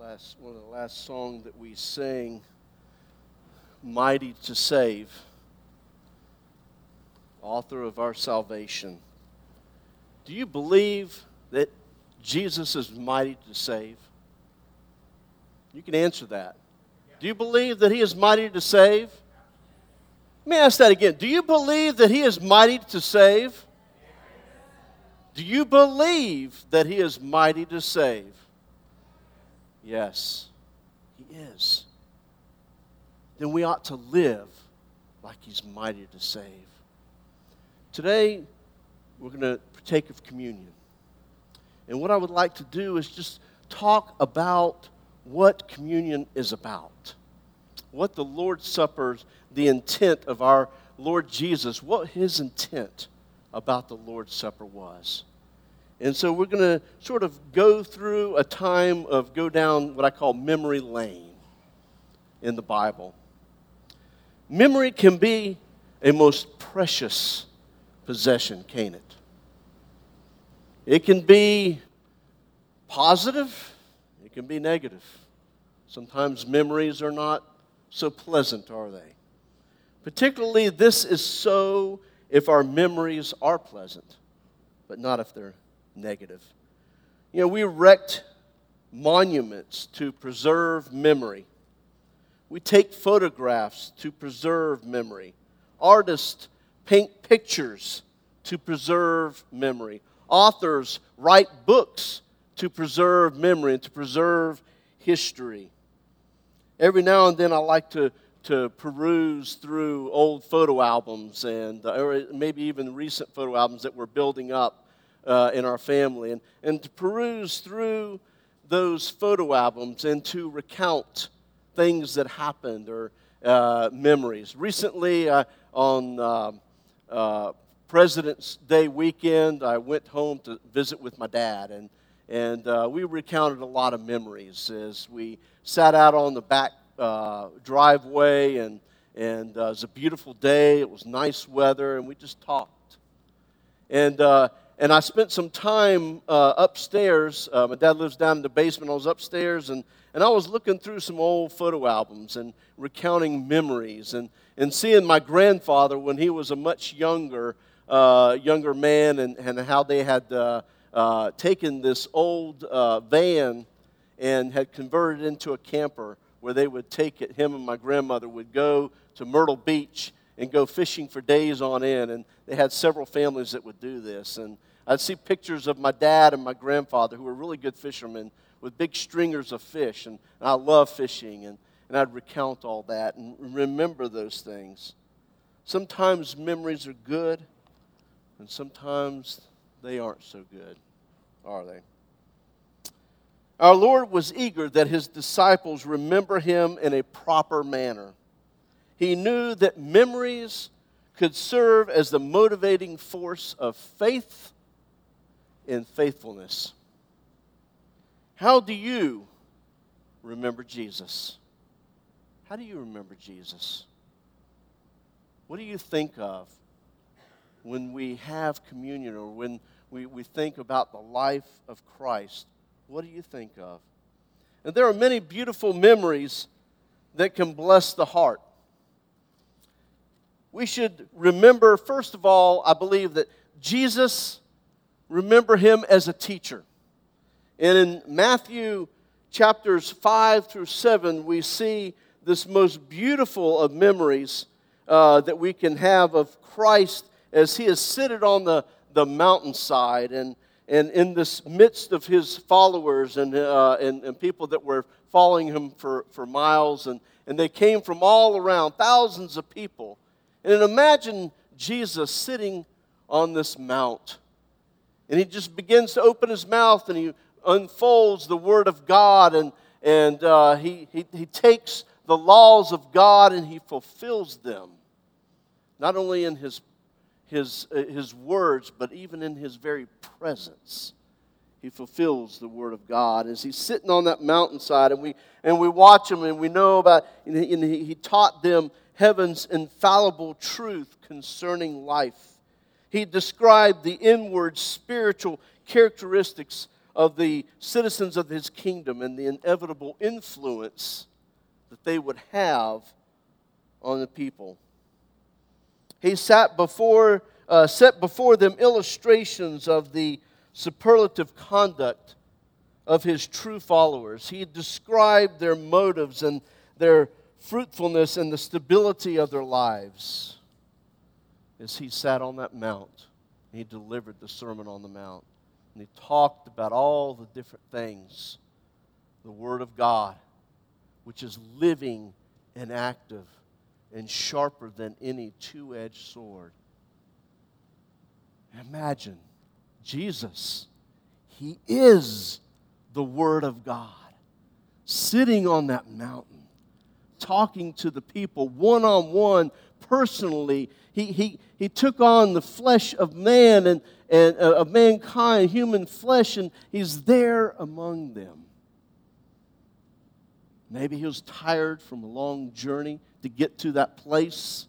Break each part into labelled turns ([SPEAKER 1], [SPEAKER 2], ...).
[SPEAKER 1] last one of the last song that we sang, "Mighty to Save," author of our salvation. Do you believe that Jesus is mighty to save? You can answer that. Do you believe that He is mighty to save? Let me ask that again. Do you believe that He is mighty to save? Do you believe that He is mighty to save? Yes, He is. Then we ought to live like He's mighty to save. Today, we're going to partake of communion. And what I would like to do is just talk about what communion is about, what the Lord's Supper's, the intent of our Lord Jesus, what his intent about the Lord's Supper was. And so we're going to sort of go through a time of go down what I call memory lane in the Bible. Memory can be a most precious possession, can't it? It can be positive, it can be negative. Sometimes memories are not so pleasant, are they? Particularly, this is so if our memories are pleasant, but not if they're negative. You know, we erect monuments to preserve memory. We take photographs to preserve memory. Artists paint pictures to preserve memory. Authors write books to preserve memory and to preserve history. Every now and then I like to, to peruse through old photo albums and or maybe even recent photo albums that we're building up uh, in our family and, and to peruse through those photo albums and to recount things that happened or uh, memories. Recently, uh, on um, uh, President's Day weekend, I went home to visit with my dad, and, and uh, we recounted a lot of memories as we sat out on the back uh, driveway, and, and uh, it was a beautiful day. It was nice weather, and we just talked. And and I spent some time uh, upstairs. Uh, my dad lives down in the basement. I was upstairs and, and I was looking through some old photo albums and recounting memories and, and seeing my grandfather when he was a much younger, uh, younger man and, and how they had uh, uh, taken this old uh, van and had converted it into a camper where they would take it. Him and my grandmother would go to Myrtle Beach and go fishing for days on end. And they had several families that would do this. And I'd see pictures of my dad and my grandfather, who were really good fishermen, with big stringers of fish. And, and I love fishing. And, and I'd recount all that and remember those things. Sometimes memories are good, and sometimes they aren't so good, are they? Our Lord was eager that his disciples remember him in a proper manner. He knew that memories could serve as the motivating force of faith and faithfulness. How do you remember Jesus? How do you remember Jesus? What do you think of when we have communion or when we, we think about the life of Christ? What do you think of? And there are many beautiful memories that can bless the heart we should remember, first of all, I believe that Jesus, remember him as a teacher. And in Matthew chapters 5 through 7, we see this most beautiful of memories uh, that we can have of Christ as he is seated on the, the mountainside and, and in this midst of his followers and, uh, and, and people that were following him for, for miles. And, and they came from all around, thousands of people. And imagine Jesus sitting on this mount. And he just begins to open his mouth and he unfolds the Word of God and, and uh, he, he, he takes the laws of God and he fulfills them. Not only in his, his, uh, his words, but even in his very presence. He fulfills the Word of God. As he's sitting on that mountainside and we, and we watch him and we know about, and he, he taught them heaven's infallible truth concerning life. He described the inward spiritual characteristics of the citizens of his kingdom and the inevitable influence that they would have on the people. He sat before, uh, set before them illustrations of the superlative conduct of his true followers. He described their motives and their fruitfulness and the stability of their lives as he sat on that mount. He delivered the Sermon on the Mount. And he talked about all the different things the Word of God, which is living and active and sharper than any two edged sword. Imagine Jesus, He is the Word of God, sitting on that mountain, talking to the people one on one, personally. He, he, he took on the flesh of man and, and uh, of mankind, human flesh, and He's there among them. Maybe he was tired from a long journey to get to that place.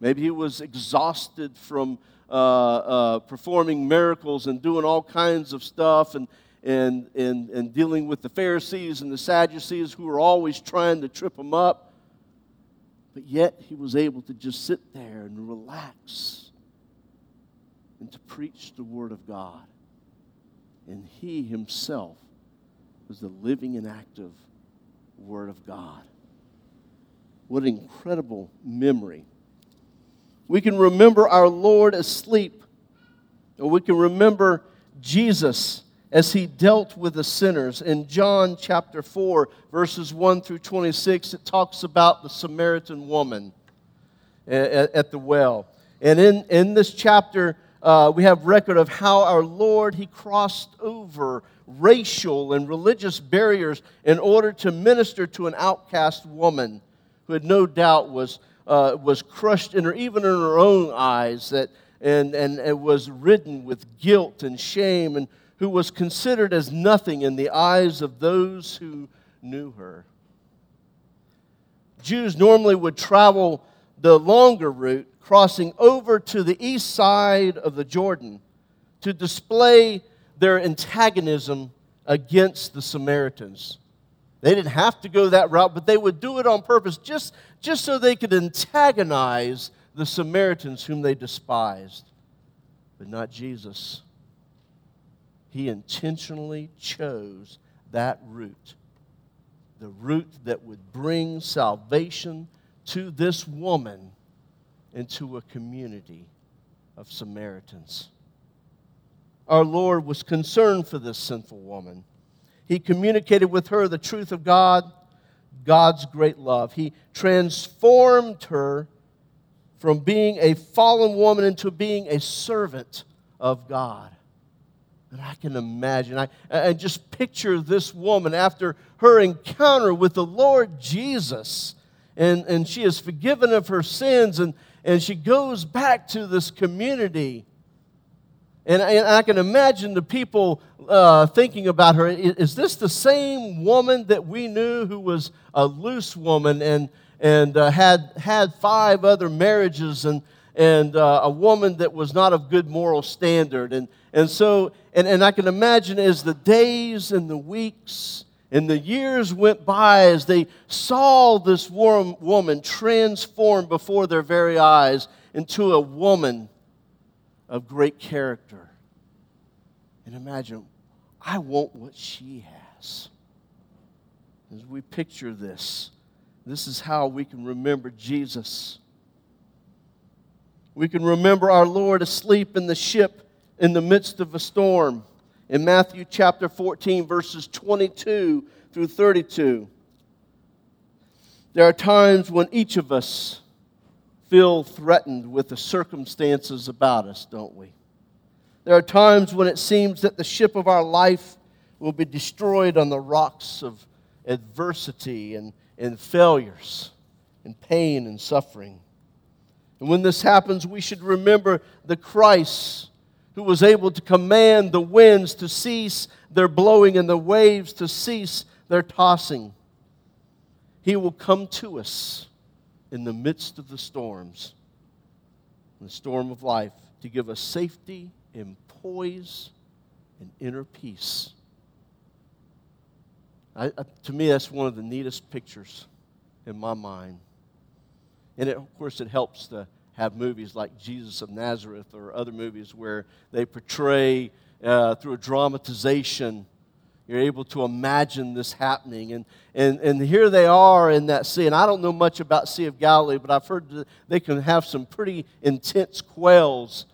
[SPEAKER 1] Maybe he was exhausted from uh, uh, performing miracles and doing all kinds of stuff and, and, and, and dealing with the Pharisees and the Sadducees who were always trying to trip him up. But yet he was able to just sit there and relax and to preach the Word of God. And he himself was the living and active Word of God. What an incredible memory. We can remember our Lord asleep, or we can remember Jesus as he dealt with the sinners. In John chapter 4, verses 1 through 26, it talks about the Samaritan woman at, the well. And in, in this chapter, uh, we have record of how our Lord, he crossed over racial and religious barriers in order to minister to an outcast woman who had no doubt was, uh, was crushed in her, even in her own eyes, that, and, and, and was ridden with guilt and shame, and who was considered as nothing in the eyes of those who knew her. Jews normally would travel the longer route, crossing over to the east side of the Jordan to display their antagonism against the Samaritans. They didn't have to go that route, but they would do it on purpose just, just so they could antagonize the Samaritans whom they despised. But not Jesus. He intentionally chose that route, the route that would bring salvation to this woman into a community of Samaritans. Our Lord was concerned for this sinful woman. He communicated with her the truth of God, God's great love. He transformed her from being a fallen woman into being a servant of God. And I can imagine, I, I just picture this woman after her encounter with the Lord Jesus. And, and she is forgiven of her sins, and, and she goes back to this community and, and I can imagine the people uh, thinking about her is this the same woman that we knew who was a loose woman and, and uh, had, had five other marriages and, and uh, a woman that was not of good moral standard? And, and so, and, and I can imagine as the days and the weeks and the years went by as they saw this woman transformed before their very eyes into a woman of great character. And imagine, I want what she has. As we picture this, this is how we can remember Jesus. We can remember our Lord asleep in the ship in the midst of a storm. In Matthew chapter 14, verses 22 through 32. There are times when each of us feel threatened with the circumstances about us, don't we? There are times when it seems that the ship of our life will be destroyed on the rocks of adversity and, and failures and pain and suffering. And when this happens, we should remember the Christ who was able to command the winds to cease their blowing and the waves to cease their tossing. He will come to us in the midst of the storms, the storm of life, to give us safety and poise and inner peace. I, I, to me, that's one of the neatest pictures in my mind. And it, of course, it helps to have movies like Jesus of Nazareth or other movies where they portray uh, through a dramatization. You're able to imagine this happening. And, and, and here they are in that sea. And I don't know much about Sea of Galilee, but I've heard they can have some pretty intense quails.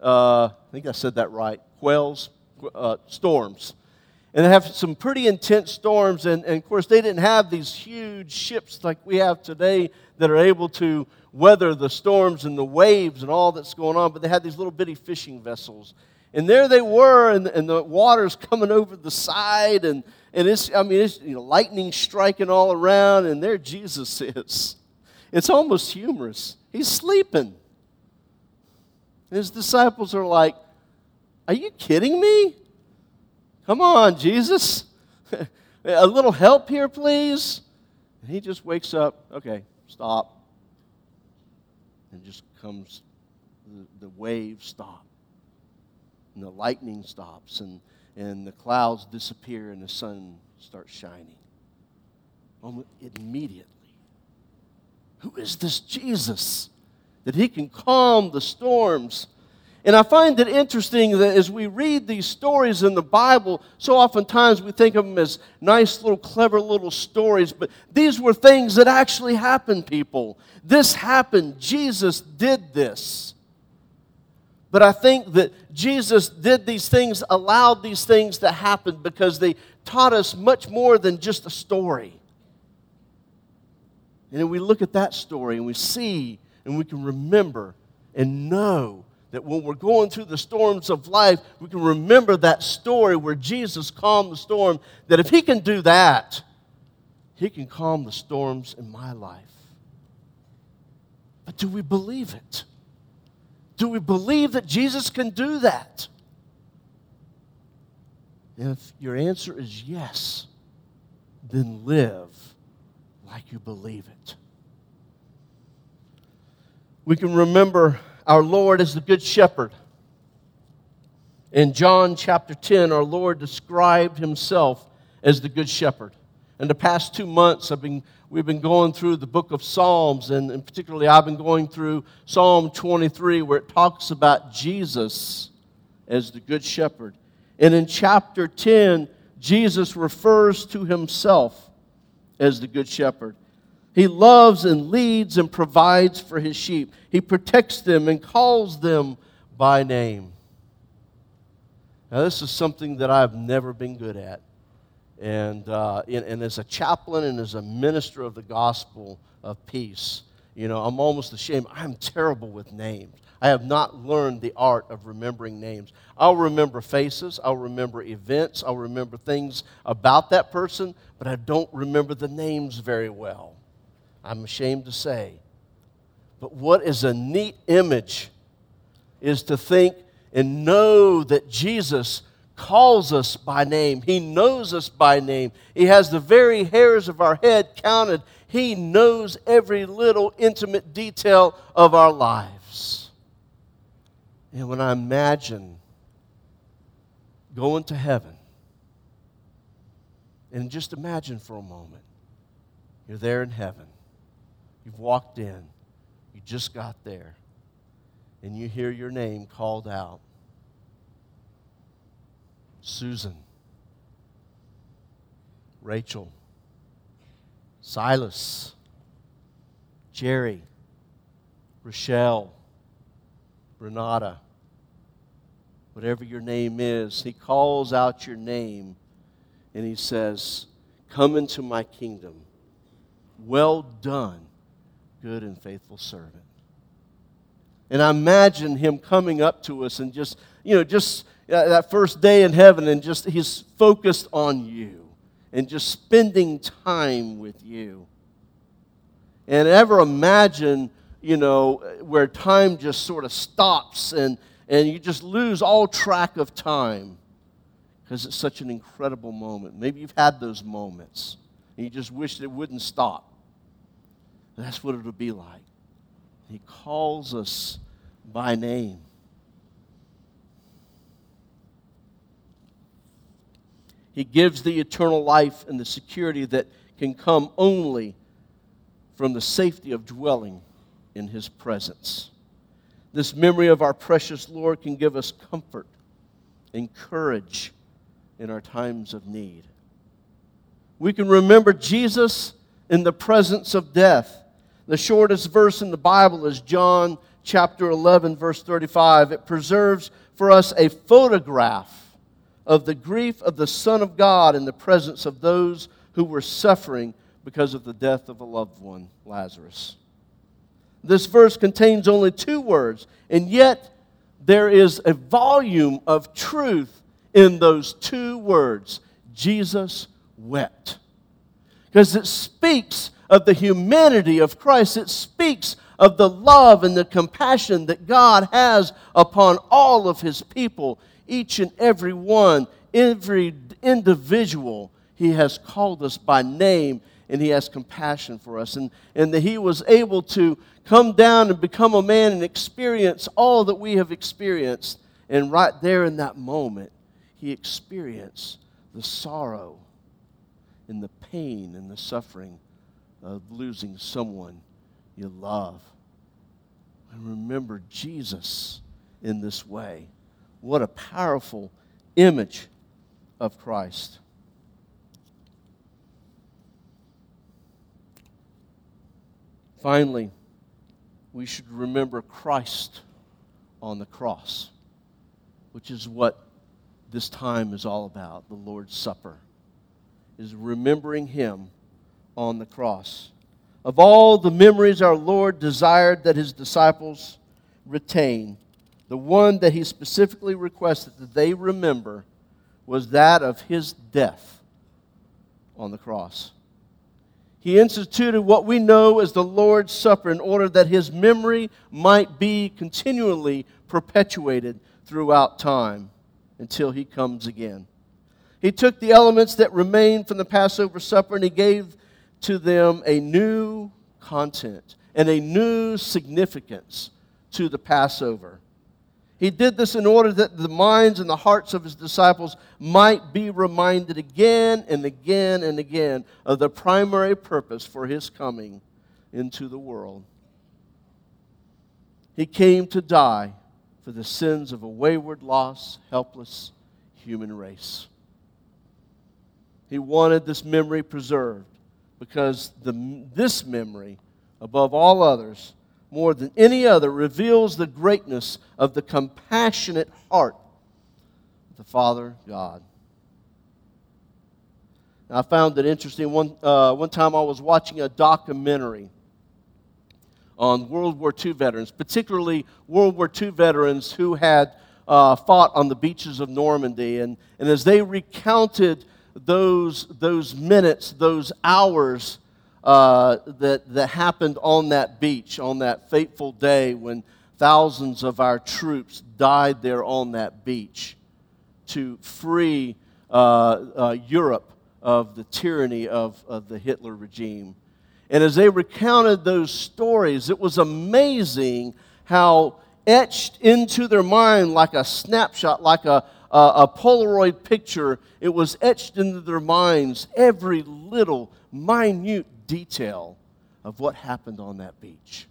[SPEAKER 1] Uh, I think I said that right. Quails, uh, storms and they have some pretty intense storms. And, and, of course, they didn't have these huge ships like we have today that are able to weather the storms and the waves and all that's going on, but they had these little bitty fishing vessels. And there they were, and, and the water's coming over the side, and, and it's, I mean, it's you know, lightning striking all around, and there Jesus is. It's almost humorous. He's sleeping. And His disciples are like, Are you kidding me? Come on, Jesus. a little help here, please. And he just wakes up. Okay, stop. And just comes, the, the waves stop. And the lightning stops. And, and the clouds disappear and the sun starts shining. Almost immediately. Who is this Jesus? That he can calm the storms and I find it interesting that as we read these stories in the Bible, so oftentimes we think of them as nice little, clever little stories, but these were things that actually happened, people. This happened. Jesus did this. But I think that Jesus did these things, allowed these things to happen because they taught us much more than just a story. And then we look at that story and we see and we can remember and know that when we're going through the storms of life, we can remember that story where Jesus calmed the storm, that if He can do that, He can calm the storms in my life. But do we believe it? Do we believe that Jesus can do that? If your answer is yes, then live like you believe it. We can remember our Lord is the Good Shepherd. In John chapter 10, our Lord described himself as the Good Shepherd. In the past two months, I've been, we've been going through the book of Psalms, and, and particularly I've been going through Psalm 23, where it talks about Jesus as the Good Shepherd. And in chapter 10, Jesus refers to himself as the Good Shepherd. He loves and leads and provides for his sheep. He protects them and calls them by name. Now, this is something that I've never been good at. And, uh, and, and as a chaplain and as a minister of the gospel of peace, you know, I'm almost ashamed. I'm terrible with names. I have not learned the art of remembering names. I'll remember faces, I'll remember events, I'll remember things about that person, but I don't remember the names very well. I'm ashamed to say. But what is a neat image is to think and know that Jesus calls us by name. He knows us by name. He has the very hairs of our head counted. He knows every little intimate detail of our lives. And when I imagine going to heaven, and just imagine for a moment, you're there in heaven. You've walked in, you just got there, and you hear your name called out. Susan, Rachel, Silas, Jerry, Rochelle, Renata, whatever your name is, he calls out your name and he says, Come into my kingdom. Well done, good and faithful servant. And I imagine him coming up to us and just, you know, just uh, that first day in heaven and just he's focused on you and just spending time with you. And ever imagine, you know, where time just sort of stops and, and you just lose all track of time because it's such an incredible moment. Maybe you've had those moments and you just wish it wouldn't stop. That's what it'll be like. He calls us by name. He gives the eternal life and the security that can come only from the safety of dwelling in His presence. This memory of our precious Lord can give us comfort and courage in our times of need. We can remember Jesus in the presence of death. The shortest verse in the Bible is John chapter 11, verse 35. It preserves for us a photograph of the grief of the Son of God in the presence of those who were suffering because of the death of a loved one, Lazarus. This verse contains only two words, and yet there is a volume of truth in those two words Jesus wept. Because it speaks of the humanity of Christ, it speaks of the love and the compassion that God has upon all of his people, each and every one, every individual. He has called us by name and he has compassion for us. And, and that he was able to come down and become a man and experience all that we have experienced. And right there in that moment, he experienced the sorrow and the pain and the suffering of losing someone you love. And remember Jesus in this way. What a powerful image of Christ. Finally, we should remember Christ on the cross, which is what this time is all about the Lord's Supper, is remembering Him on the cross. Of all the memories our Lord desired that His disciples retain, the one that He specifically requested that they remember was that of His death on the cross. He instituted what we know as the Lord's Supper in order that his memory might be continually perpetuated throughout time until he comes again. He took the elements that remained from the Passover supper and he gave to them a new content and a new significance to the Passover. He did this in order that the minds and the hearts of his disciples might be reminded again and again and again of the primary purpose for his coming into the world. He came to die for the sins of a wayward, lost, helpless human race. He wanted this memory preserved because the, this memory, above all others, more than any other, reveals the greatness of the compassionate heart of the Father God. Now, I found it interesting. One, uh, one time I was watching a documentary on World War II veterans, particularly World War II veterans who had uh, fought on the beaches of Normandy. And, and as they recounted those, those minutes, those hours uh, that, that happened on that beach, on that fateful day when thousands of our troops died there on that beach to free uh, uh Europe of the tyranny of, of the Hitler regime. And as they recounted those stories, it was amazing how etched into their mind like a snapshot, like a, a, a, Polaroid picture, it was etched into their minds every little minute detail of what happened on that beach.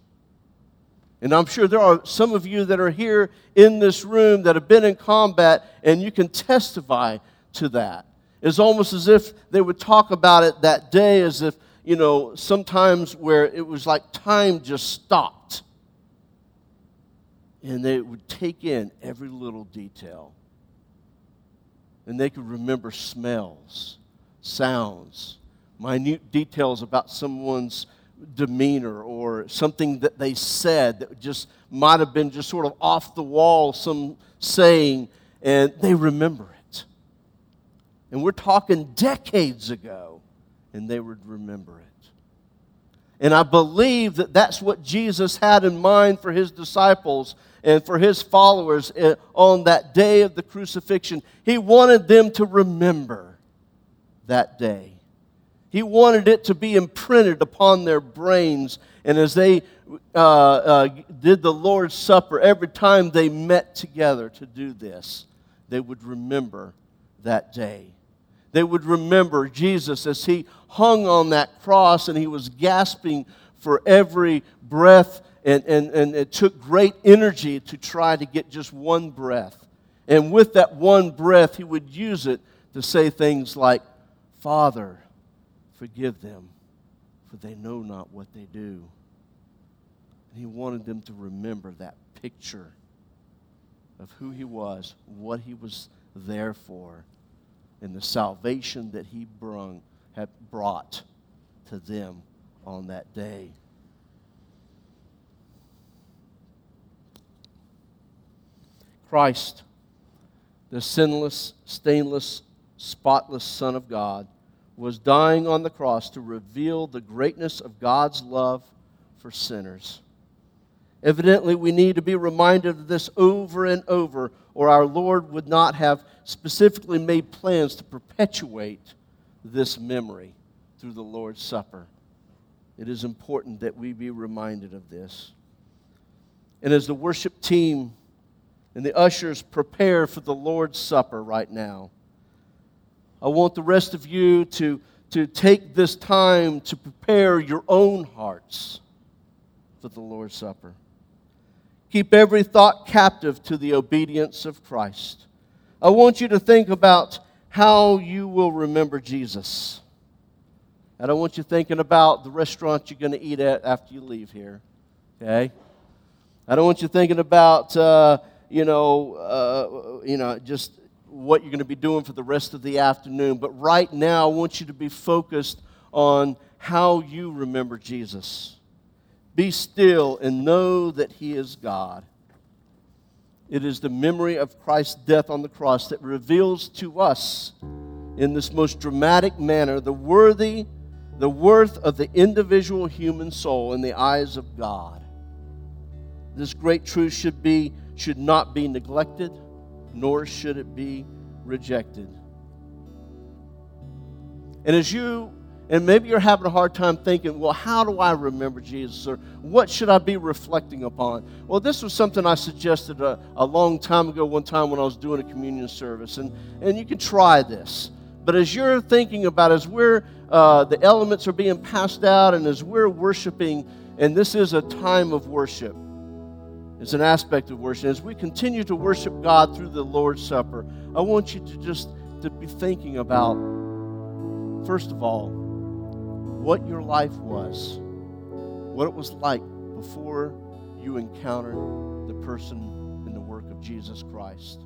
[SPEAKER 1] And I'm sure there are some of you that are here in this room that have been in combat, and you can testify to that. It's almost as if they would talk about it that day as if you know, sometimes where it was like time just stopped. And they would take in every little detail. And they could remember smells, sounds, minute details about someone's demeanor or something that they said that just might have been just sort of off the wall, some saying, and they remember it. And we're talking decades ago and they would remember it. And I believe that that's what Jesus had in mind for his disciples and for his followers eh, on that day of the crucifixion. He wanted them to remember that day. He wanted it to be imprinted upon their brains. And as they uh, uh, did the Lord's Supper, every time they met together to do this, they would remember that day they would remember Jesus as he hung on that cross and he was gasping for every breath, and, and, and it took great energy to try to get just one breath. And with that one breath, he would use it to say things like, Father, forgive them, for they know not what they do. And he wanted them to remember that picture of who he was, what he was there for, and the salvation that he brung, had brought to them on that day. Christ, the sinless, stainless, spotless Son of God, was dying on the cross to reveal the greatness of God's love for sinners. Evidently, we need to be reminded of this over and over, or our Lord would not have specifically made plans to perpetuate this memory through the Lord's Supper. It is important that we be reminded of this. And as the worship team and the ushers prepare for the Lord's Supper right now, I want the rest of you to, to take this time to prepare your own hearts for the Lord's Supper. Keep every thought captive to the obedience of Christ. I want you to think about how you will remember Jesus. And I don't want you thinking about the restaurant you're going to eat at after you leave here. Okay? I don't want you thinking about, uh, you know, uh, you know, just what you're going to be doing for the rest of the afternoon. But right now, I want you to be focused on how you remember Jesus. Be still and know that He is God. It is the memory of Christ's death on the cross that reveals to us in this most dramatic manner the worthy the worth of the individual human soul in the eyes of God. This great truth should be should not be neglected, nor should it be rejected. And as you and maybe you're having a hard time thinking, well, how do I remember Jesus? Or what should I be reflecting upon? Well, this was something I suggested a, a long time ago, one time when I was doing a communion service. And, and you can try this. But as you're thinking about, as we're, uh, the elements are being passed out, and as we're worshiping, and this is a time of worship, it's an aspect of worship. As we continue to worship God through the Lord's Supper, I want you to just to be thinking about, first of all, what your life was, what it was like before you encountered the person and the work of Jesus Christ.